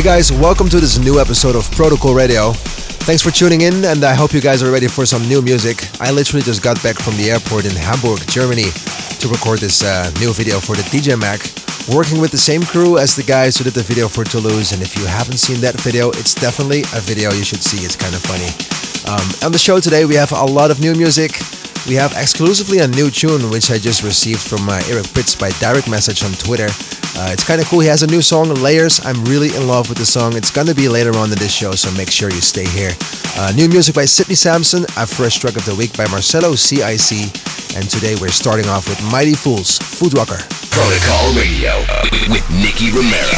Hey guys, welcome to this new episode of Protocol Radio. Thanks for tuning in, and I hope you guys are ready for some new music. I literally just got back from the airport in Hamburg, Germany, to record this uh, new video for the DJ Mag, Working with the same crew as the guys who did the video for Toulouse, and if you haven't seen that video, it's definitely a video you should see. It's kind of funny. Um, on the show today, we have a lot of new music. We have exclusively a new tune which I just received from uh, Eric Prydz by direct message on Twitter. Uh, it's kind of cool. He has a new song, Layers. I'm really in love with the song. It's gonna be later on in this show, so make sure you stay here. Uh, new music by Sidney Samson, a fresh track of the week by Marcelo CIC, and today we're starting off with Mighty Fools, Footrocker. Protocol Radio with Nicky Romero.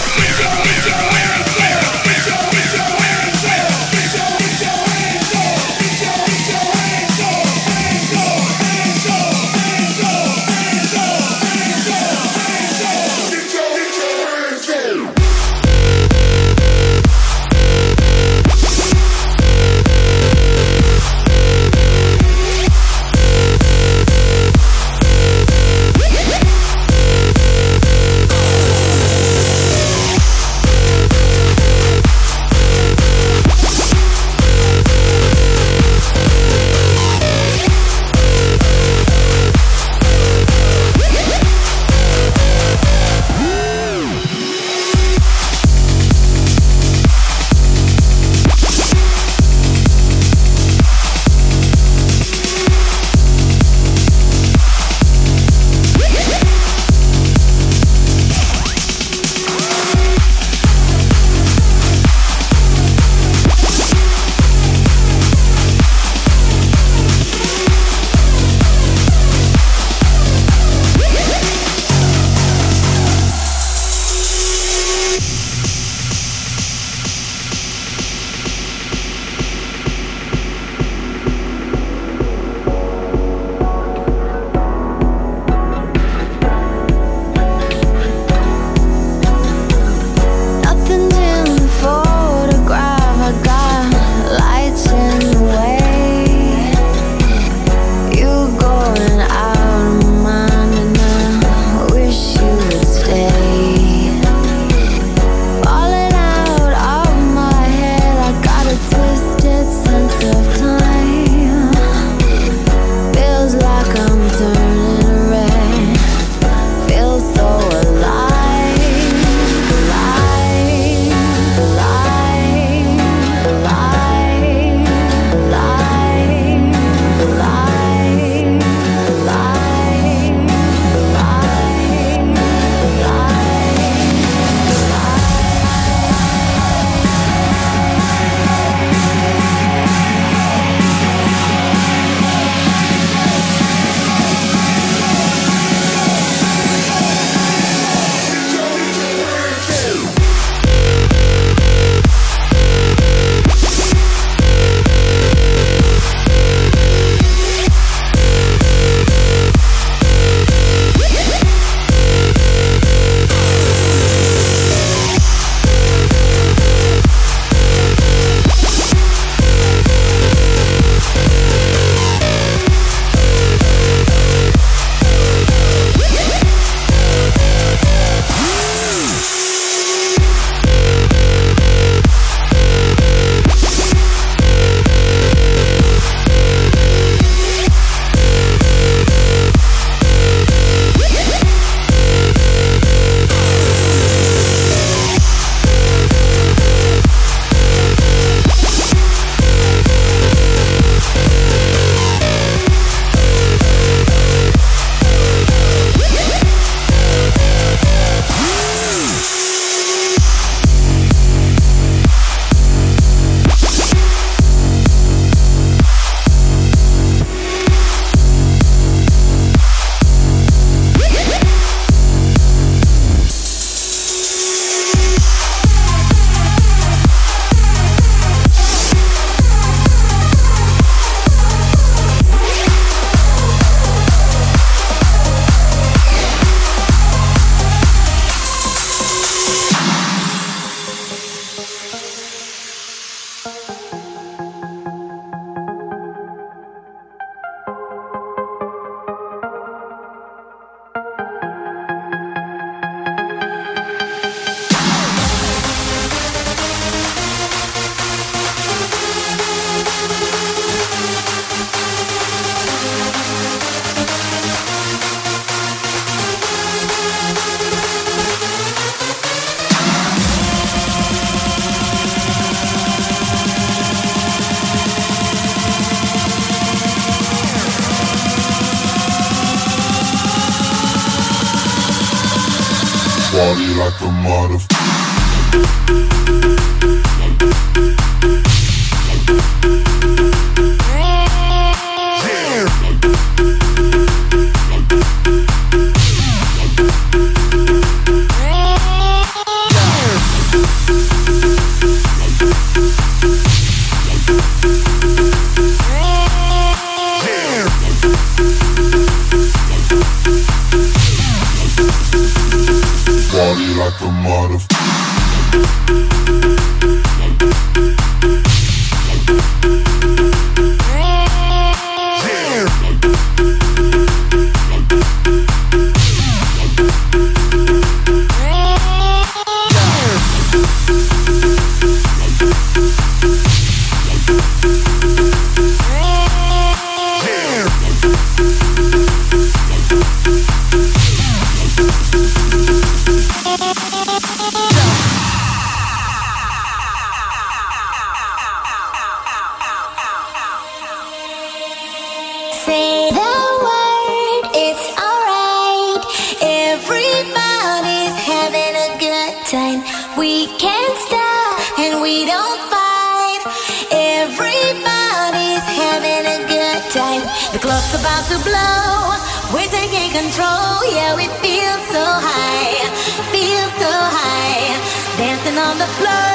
control. Yeah, we feel so high, feel so high. Dancing on the floor,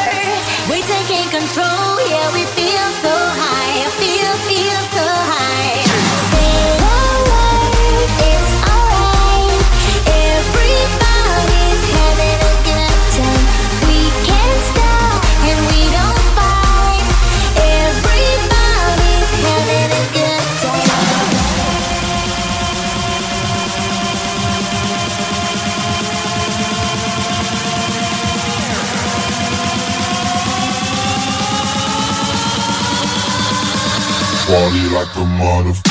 we're taking control. Yeah, we feel so high, feel, feel so high. party like a motherfucker.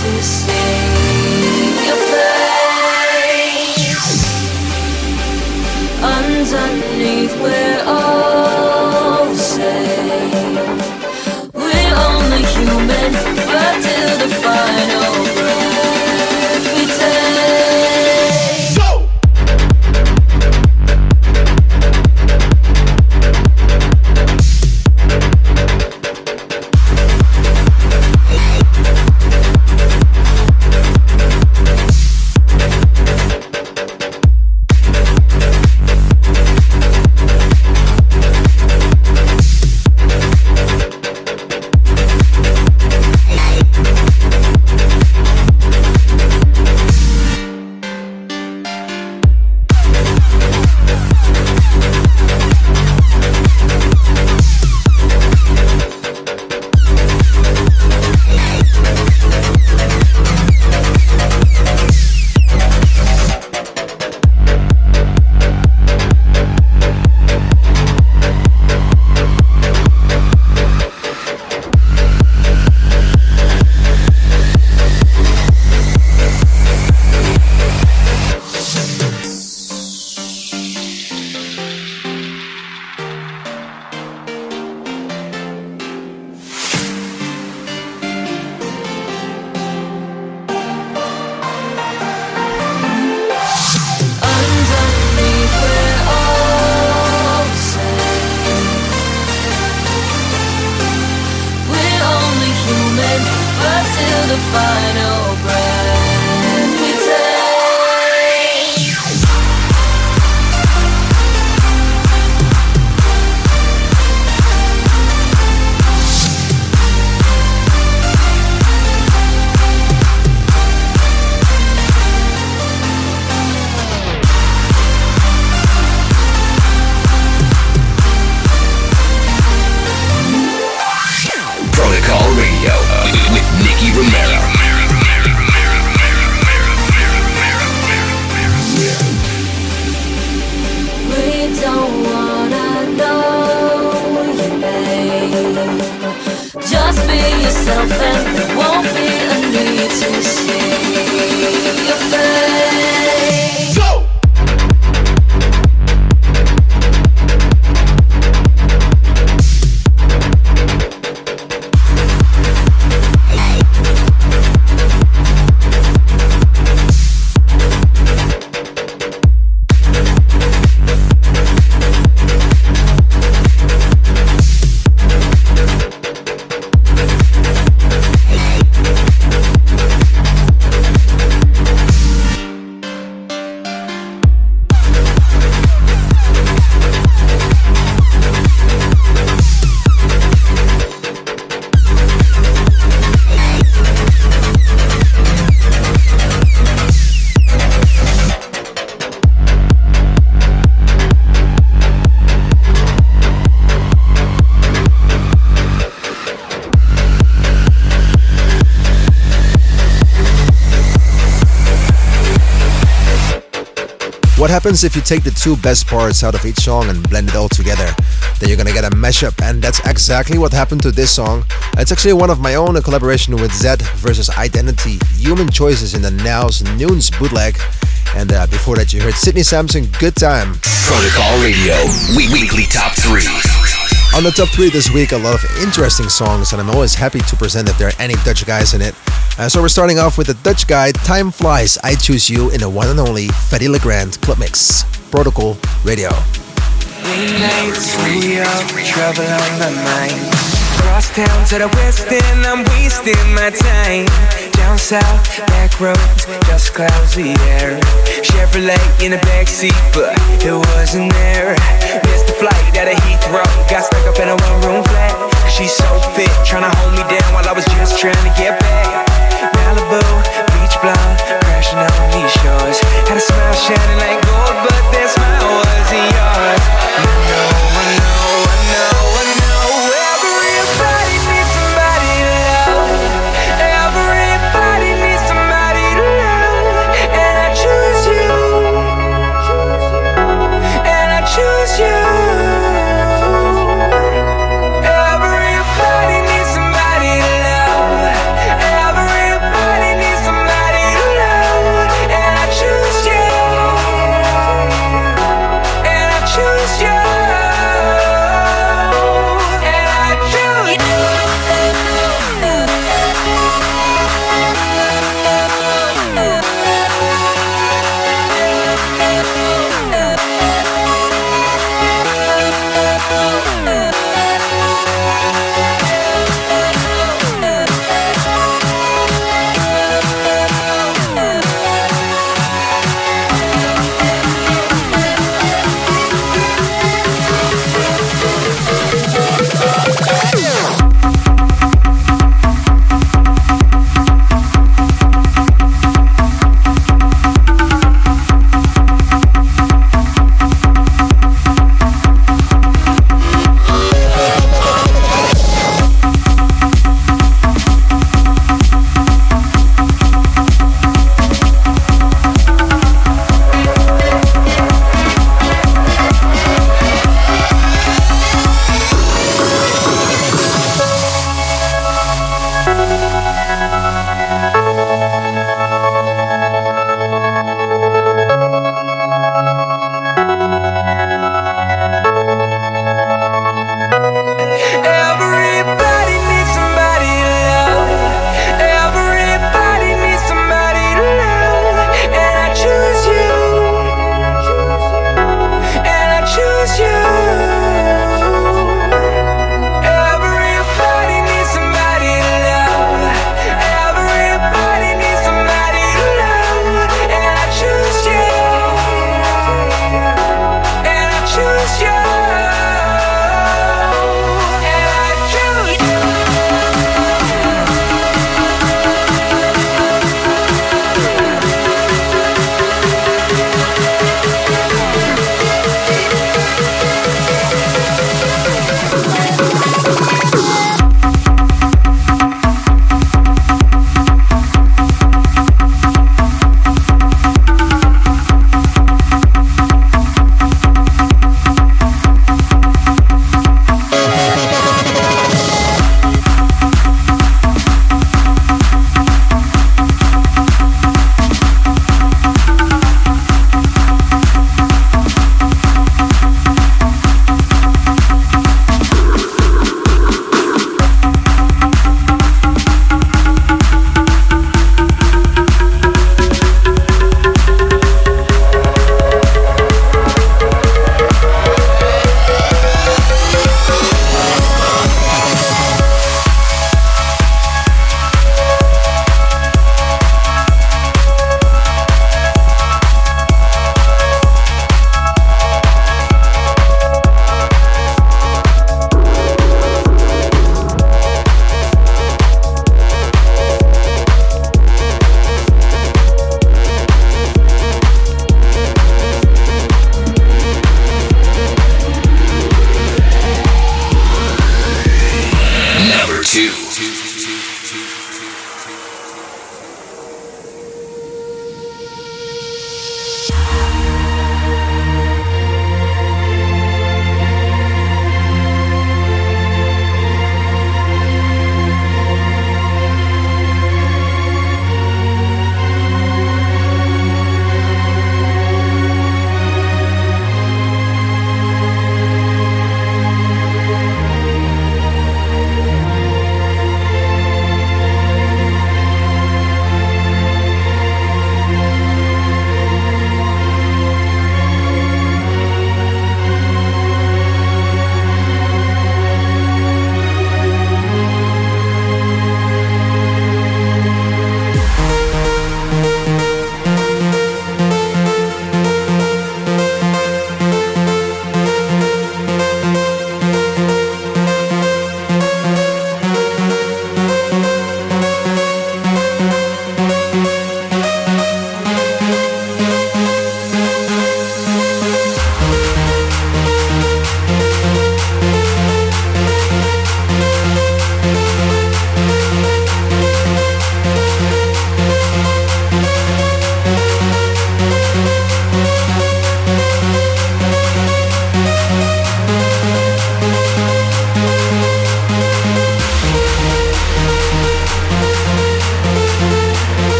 faces What happens if you take the two best parts out of each song and blend it all together? Then you're gonna get a mashup, and that's exactly what happened to this song. It's actually one of my own, a collaboration with Zedd versus Identity, Human Choices in the Now's Noons bootleg. And uh, before that, you heard Sidney Samson, Good Time. Protocol Radio, weekly top three. On the top three this week, a lot of interesting songs, and I'm always happy to present if there are any Dutch guys in it. Uh, so we're starting off with the Dutch guy, Time Flies, I Choose You, in the one and only Fedde Le Grand Club Mix. Protocol Radio. Nights, we on my mind. Cross the west I'm wasting my time. Down south, back roads, just clouds the air. Chevrolet in the backseat, but it wasn't there. Missed the flight at a Heathrow, got stuck up in a one-room flat. She's so fit, trying to hold me down while I was just trying to get back. Malibu, beach blonde, crashing on these shores. Had a smile shining like gold, but that smile wasn't yours.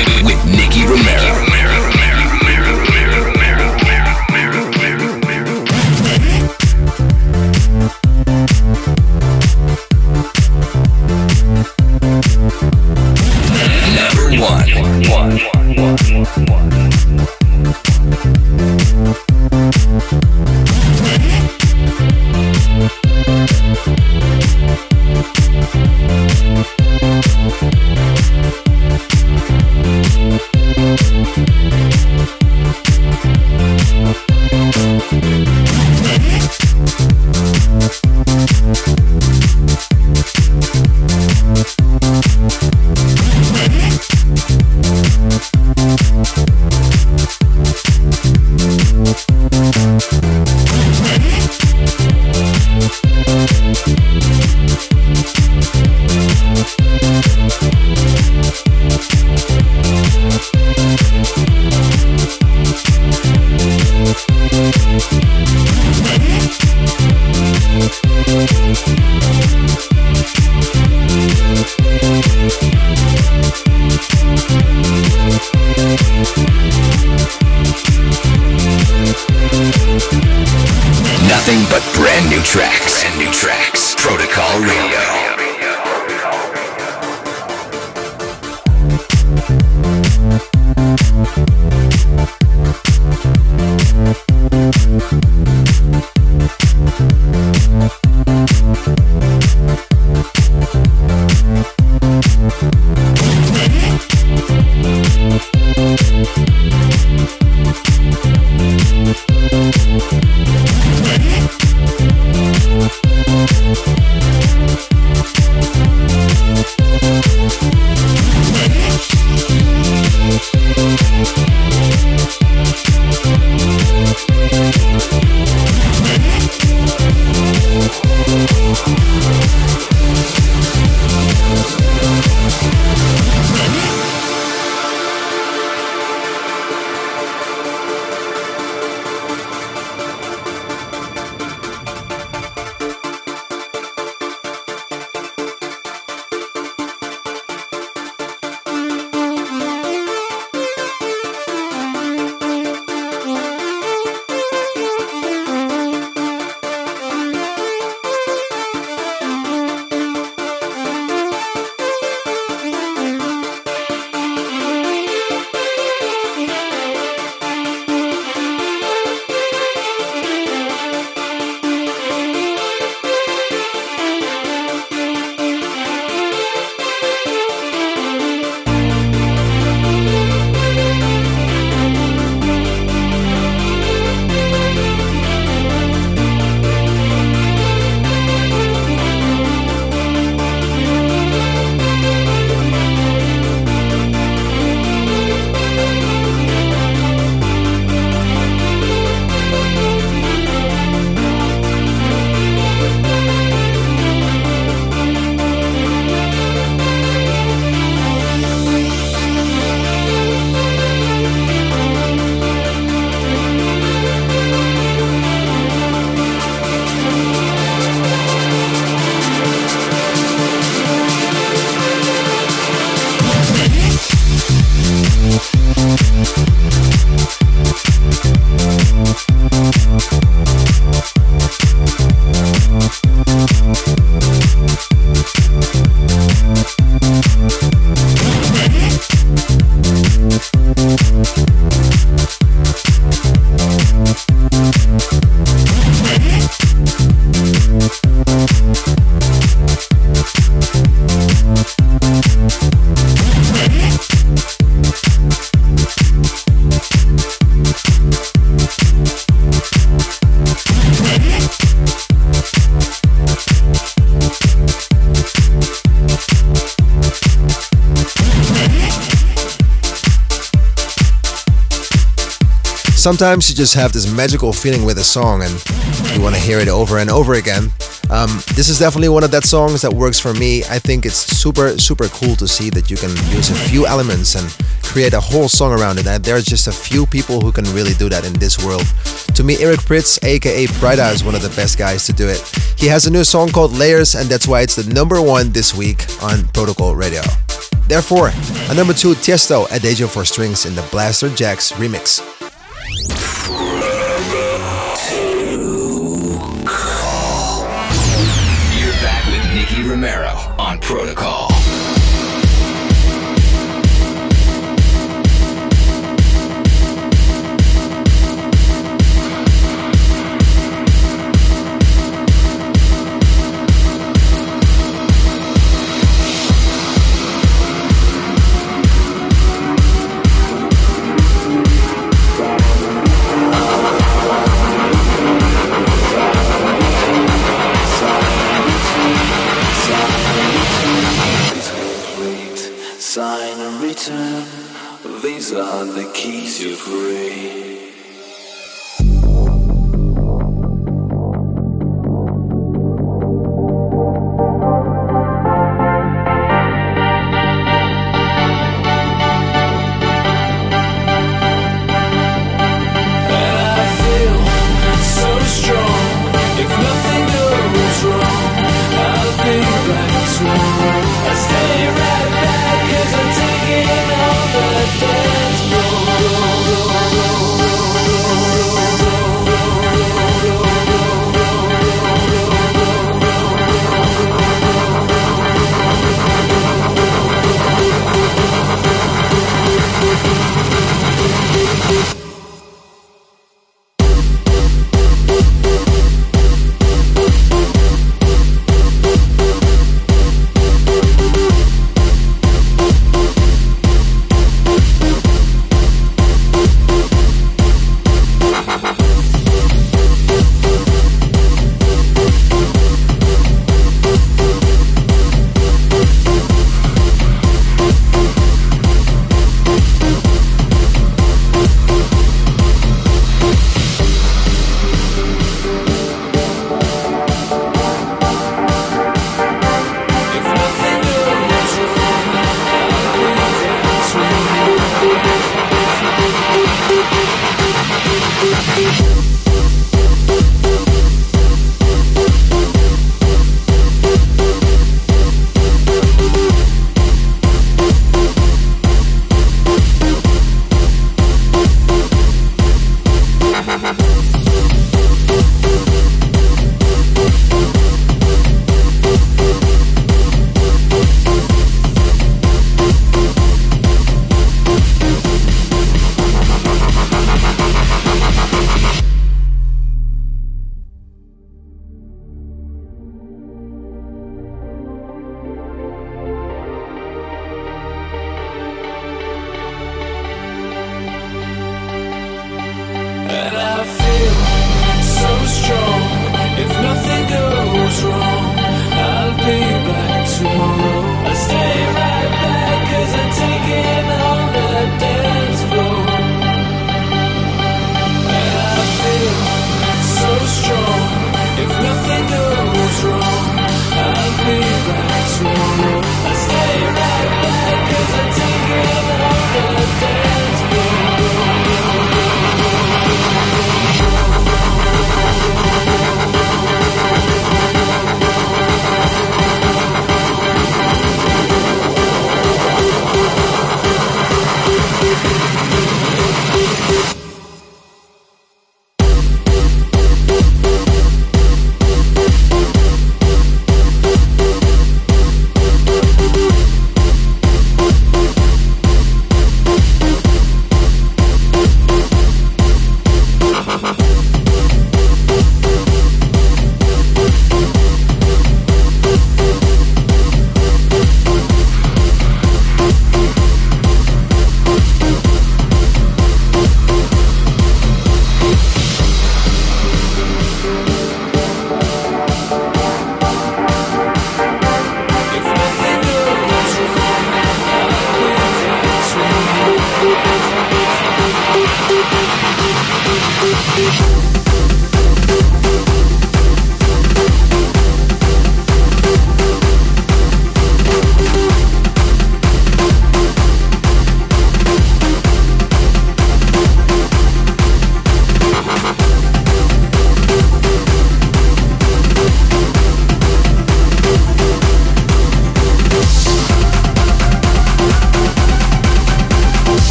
with, with Sometimes you just have this magical feeling with a song and you want to hear it over and over again. Um, this is definitely one of that songs that works for me. I think it's super, super cool to see that you can use a few elements and create a whole song around it. And there's just a few people who can really do that in this world. To me, Eric Prydz, aka Pryda, is one of the best guys to do it. He has a new song called Layers, and that's why it's the number one this week on Protocol Radio. Therefore, a number two, Tiesto, at Adagio for Strings in the Blasterjaxx remix. Protocol.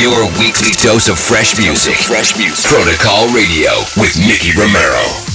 Your weekly dose of fresh music. Fresh music. Protocol Radio with Nicky Romero.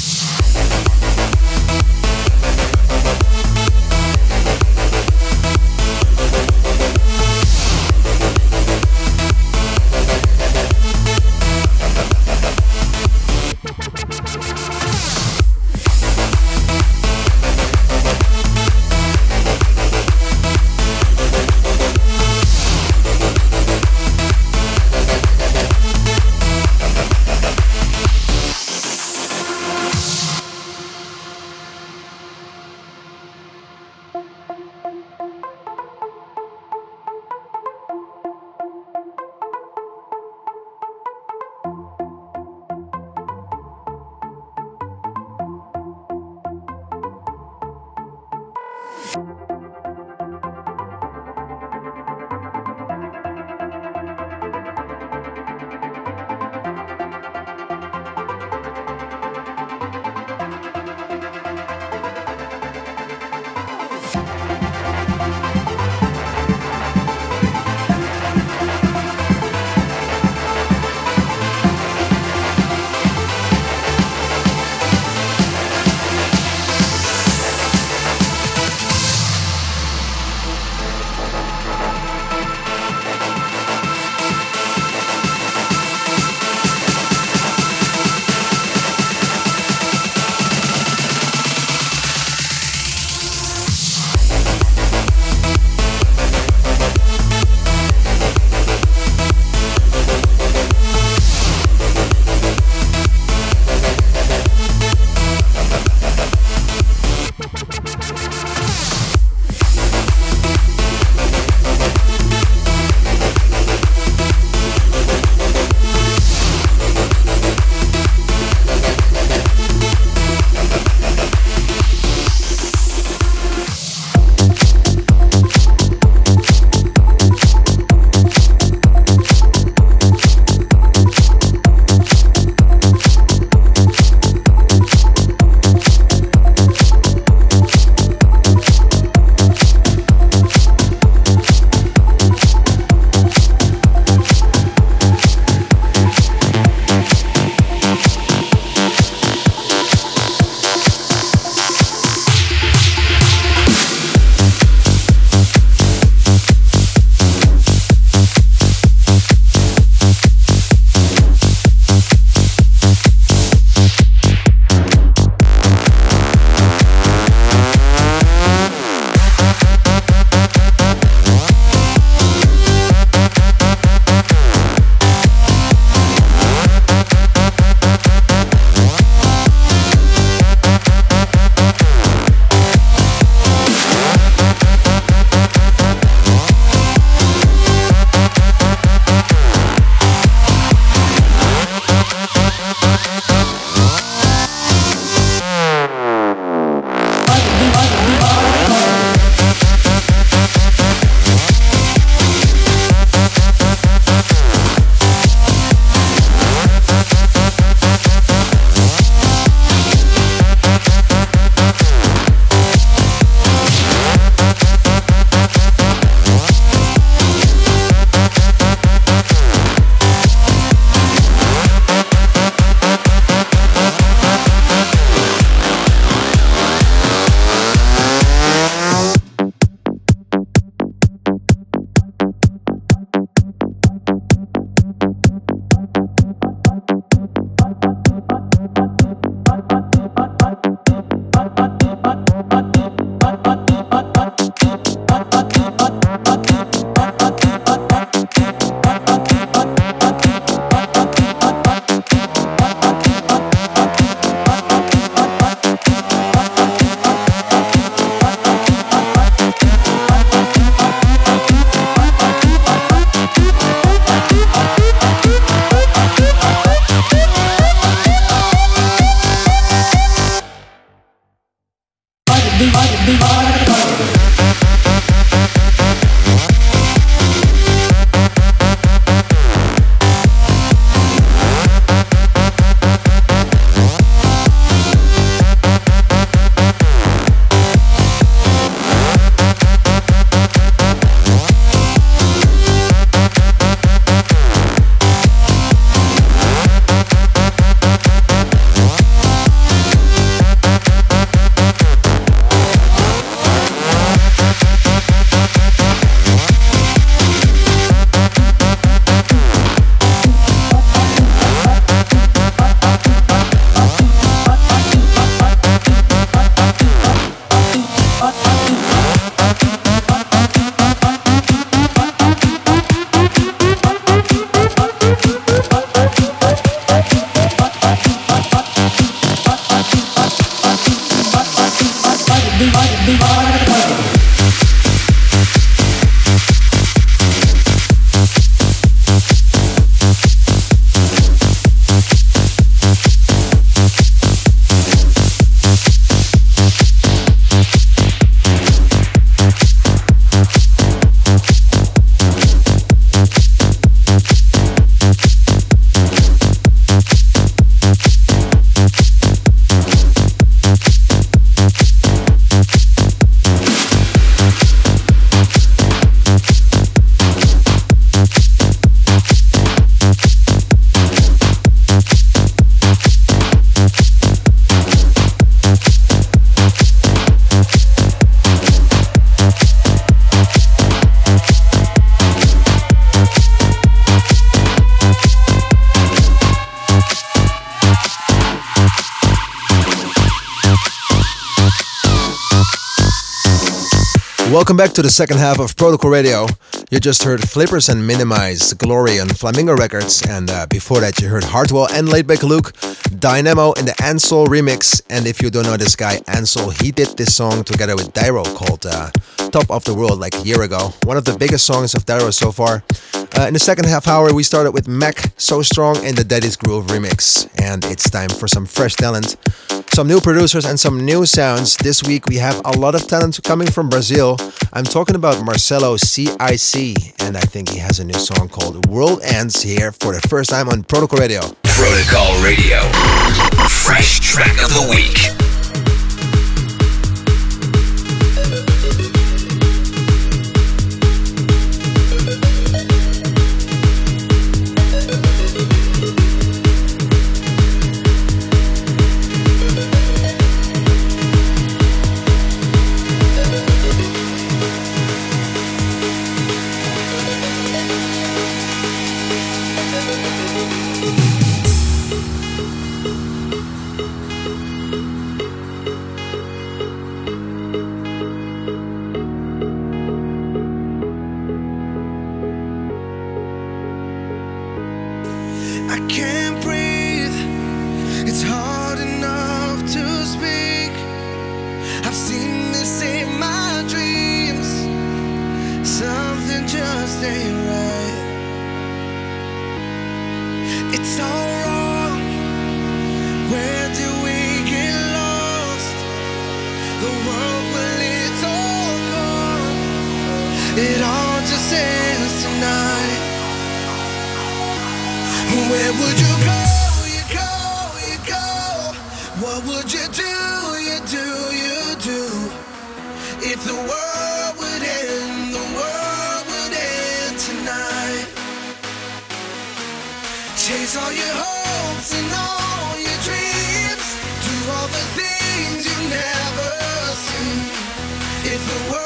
Welcome back to the second half of Protocol Radio. You just heard Flippers and Minimize, Glory on Flamingo Records, and uh, before that you heard Hardwell and Laidback Luke, Dynamo in the Ansel remix. And if you don't know this guy, Ansel, he did this song together with Dyro called uh, Top of the World like a year ago. One of the biggest songs of Dyro so far. Uh, in the second half hour, we started with Mac So Strong in the Daddy's Groove remix. And it's time for some fresh talent, some new producers, and some new sounds. This week we have a lot of talent coming from Brazil. I'm talking about Marcelo CIC, and I think he has a new song called World Ends here for the first time on Protocol Radio. Protocol Radio. Fresh track of the week. Where would you go? You go, you go. What would you do? You do, you do. If the world would end, the world would end tonight. Chase all your hopes and all your dreams. Do all the things you never. If the world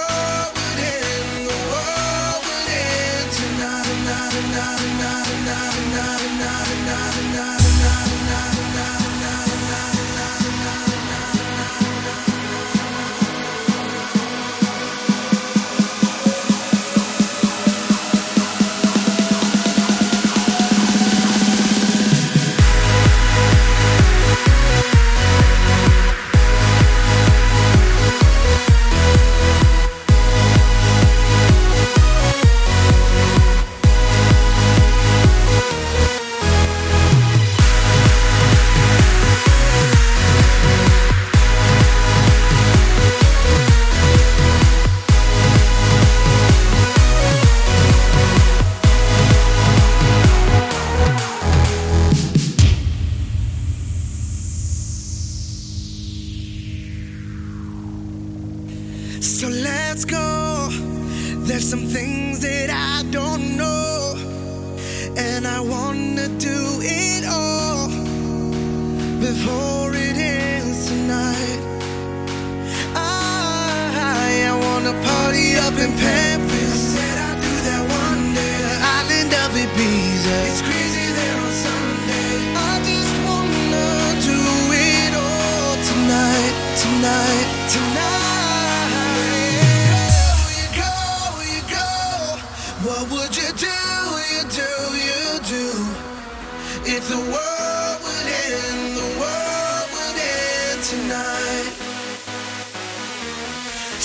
before it ends tonight. I, I wanna party up in Paris. Said I'd do that one day. The island of Ibiza. It's crazy there on Sunday. I just wanna do it all tonight, tonight, tonight. You go, you go. What would you do, you do, you do? The world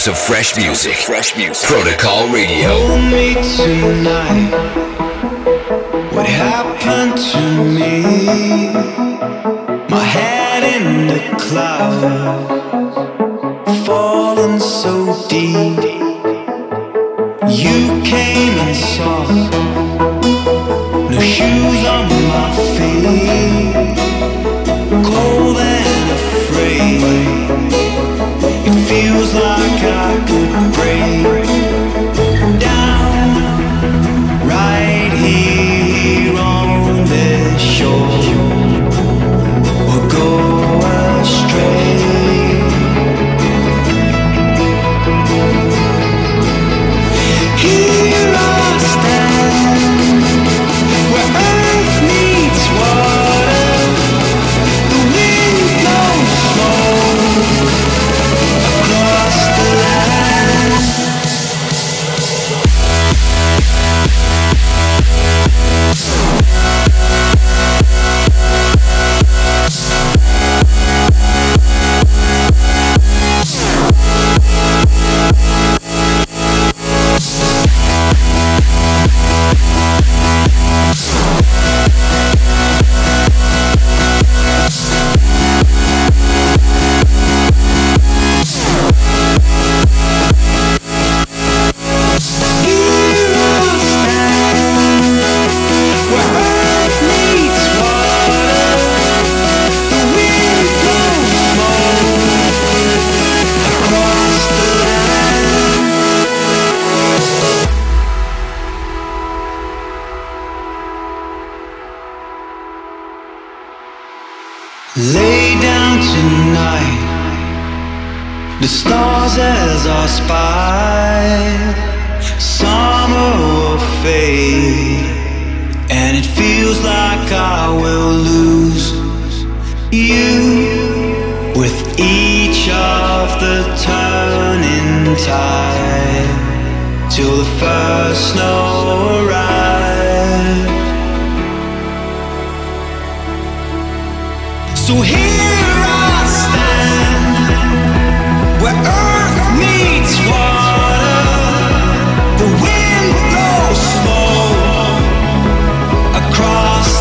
dose of fresh music. Fresh music. Protocol Radio. Hold me tonight. What happened to me?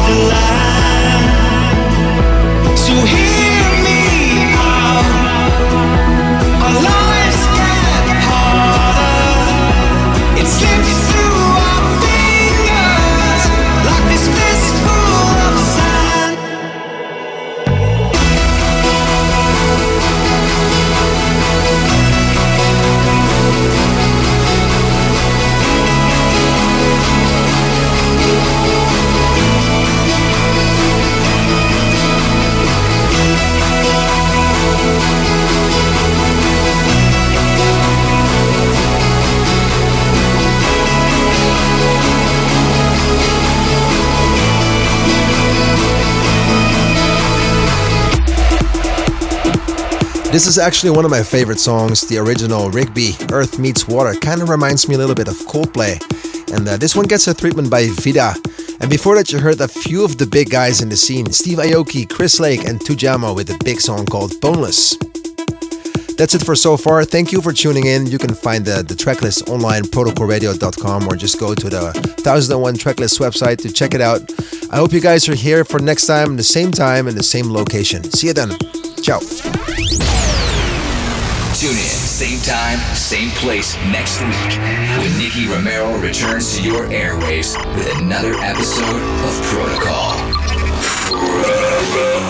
The. This is actually one of my favorite songs, the original Rigby, Earth Meets Water. Kind of reminds me a little bit of Coldplay. And uh, this one gets a treatment by Vida. And before that, you heard a few of the big guys in the scene Steve Aoki, Chris Lake, and Tujamo with a big song called Boneless. That's it for so far. Thank you for tuning in. You can find the, the tracklist online, protocolradio.com, or just go to the 1001 Tracklist website to check it out. I hope you guys are here for next time, the same time, and the same location. See you then. Ciao. Tune in, same time, same place next week when Nicky Romero returns to your airwaves with another episode of Protocol. Protocol.